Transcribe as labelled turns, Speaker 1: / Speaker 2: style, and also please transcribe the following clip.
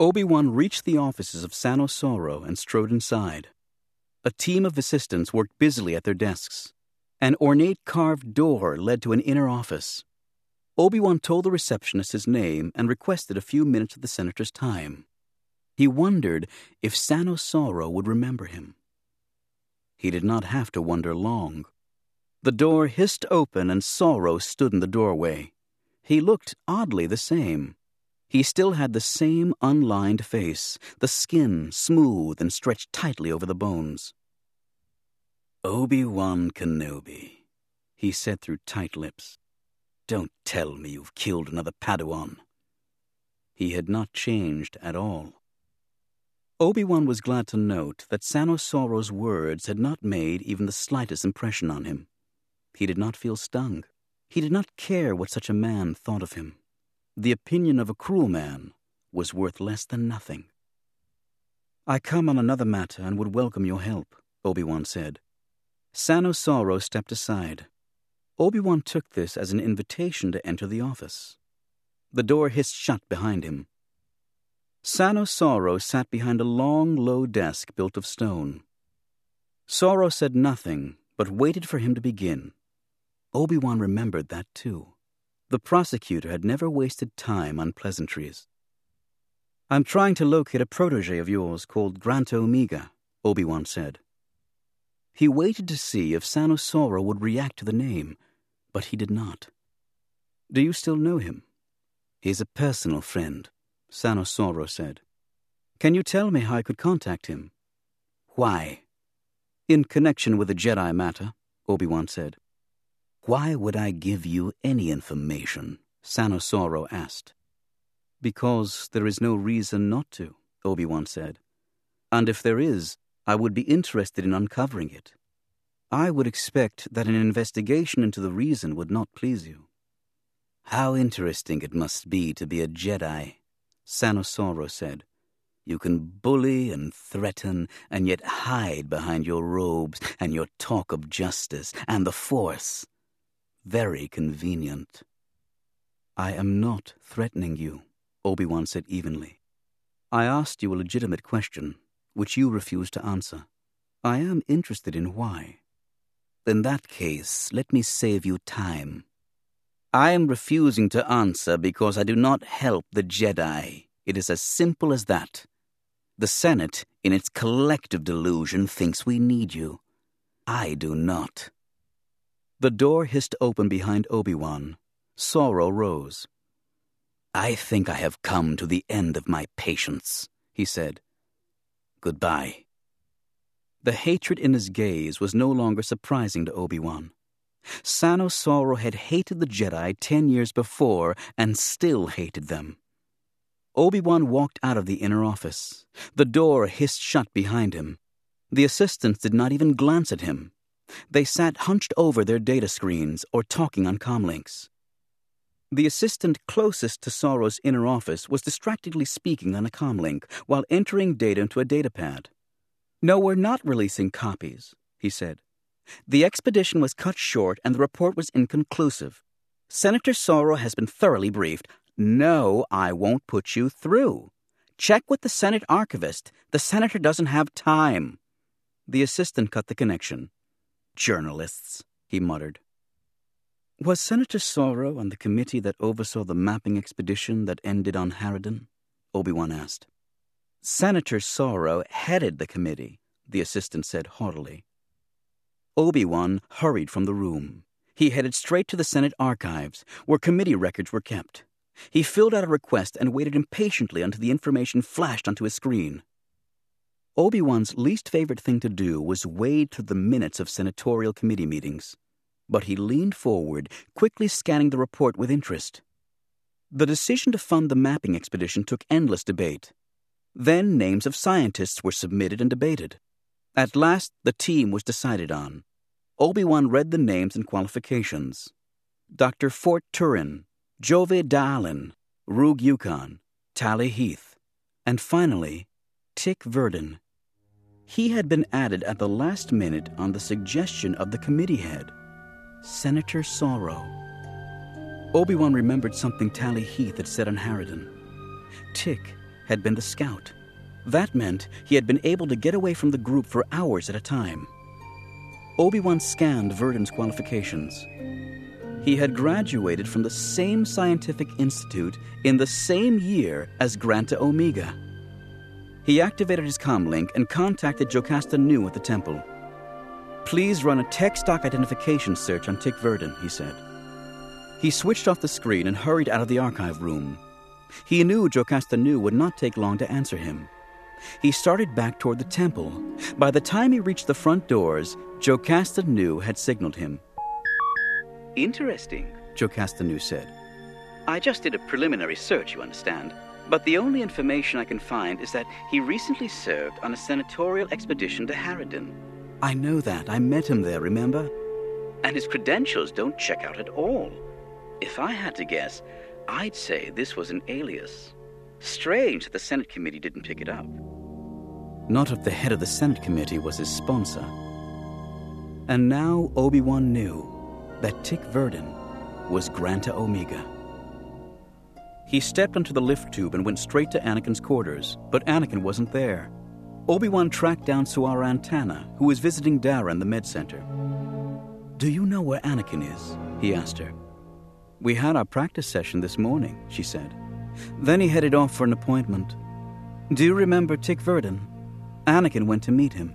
Speaker 1: Obi-Wan reached the offices of Sano Sauro and strode inside. A team of assistants worked busily at their desks. An ornate carved door led to an inner office. Obi-Wan told the receptionist his name and requested a few minutes of the senator's time. He wondered if Sano Sauro would remember him. He did not have to wonder long. The door hissed open and Sauro stood in the doorway. He looked oddly the same. He still had the same unlined face, the skin smooth and stretched tightly over the bones. Obi-Wan Kenobi, he said through tight lips. Don't tell me you've killed another Padawan. He had not changed at all. Obi-Wan was glad to note that Sano Sauro's words had not made even the slightest impression on him. He did not feel stung. He did not care what such a man thought of him. The opinion of a cruel man was worth less than nothing. I come on another matter and would welcome your help, Obi-Wan said. Sano Sauro stepped aside. Obi-Wan took this as an invitation to enter the office. The door hissed shut behind him. Sano Sauro sat behind a long, low desk built of stone. Sauro said nothing, but waited for him to begin. Obi-Wan remembered that too. The prosecutor had never wasted time on pleasantries. I'm trying to locate a protege of yours called Granta Omega, Obi-Wan said. He waited to see if Sano Sauro would react to the name, but he did not. Do you still know him? He's a personal friend, Sano Sauro said. Can you tell me how I could contact him? Why? In connection with the Jedi matter, Obi-Wan said. Why would I give you any information? Sano Sauro asked. Because there is no reason not to, Obi-Wan said. And if there is, I would be interested in uncovering it. I would expect that an investigation into the reason would not please you. How interesting it must be to be a Jedi, Sano Sauro said. You can bully and threaten and yet hide behind your robes and your talk of justice and the Force. Very convenient. I am not threatening you, Obi-Wan said evenly. I asked you a legitimate question, which you refused to answer. I am interested in why. In that case, let me save you time. I am refusing to answer because I do not help the Jedi. It is as simple as that. The Senate, in its collective delusion, thinks we need you. I do not. The door hissed open behind Obi-Wan. Sauro rose. I think I have come to the end of my patience, he said. Goodbye. The hatred in his gaze was no longer surprising to Obi-Wan. Sano Sauro had hated the Jedi ten years before and still hated them. Obi-Wan walked out of the inner office. The door hissed shut behind him. The assistants did not even glance at him. They sat hunched over their data screens or talking on comlinks. The assistant closest to Sauro's inner office was distractedly speaking on a comlink while entering data into a datapad. No, we're not releasing copies, he said. The expedition was cut short and the report was inconclusive. Senator Sauro has been thoroughly briefed. No, I won't put you through. Check with the Senate archivist. The senator doesn't have time. The assistant cut the connection. Journalists, he muttered. Was Senator Sauro on the committee that oversaw the mapping expedition that ended on Haariden? Obi-Wan asked. Senator Sauro headed the committee, the assistant said haughtily. Obi-Wan hurried from the room. He headed straight to the Senate archives, where committee records were kept. He filled out a request and waited impatiently until the information flashed onto his screen. Obi-Wan's least favorite thing to do was wade through the minutes of senatorial committee meetings. But he leaned forward, quickly scanning the report with interest. The decision to fund the mapping expedition took endless debate. Then names of scientists were submitted and debated. At last, the team was decided on. Obi-Wan read the names and qualifications. Dr. Fort Turin, Jove Dalen, Roog Yukon, Tally Heath, and finally, Tick Verdon. He had been added at the last minute on the suggestion of the committee head, Senator Sauro. Obi-Wan remembered something Tally Heath had said on Haariden. Tick had been the scout. That meant he had been able to get away from the group for hours at a time. Obi-Wan scanned Verdon's qualifications. He had graduated from the same scientific institute in the same year as Granta Omega. He activated his comlink and contacted Jocasta Nu at the temple. Please run a tech stock identification search on Tick Verdon, he said. He switched off the screen and hurried out of the archive room. He knew Jocasta Nu would not take long to answer him. He started back toward the temple. By the time he reached the front doors, Jocasta Nu had signaled him.
Speaker 2: Interesting,
Speaker 1: Jocasta Nu said.
Speaker 2: I just did a preliminary search, you understand. But the only information I can find is that he recently served on a senatorial expedition to Haariden.
Speaker 1: I know that. I met him there, remember?
Speaker 2: And his credentials don't check out at all. If I had to guess, I'd say this was an alias. Strange that the Senate committee didn't pick it up.
Speaker 1: Not if the head of the Senate committee was his sponsor. And now Obi-Wan knew that Tick Verdon was Granta Omega. He stepped onto the lift tube and went straight to Anakin's quarters, but Anakin wasn't there. Obi-Wan tracked down Soara Antana, who was visiting Darra in the med center. Do you know where Anakin is? he asked her. We had our practice session this morning, she said. Then he headed off for an appointment. Do you remember Tick Verdon? Anakin went to meet him.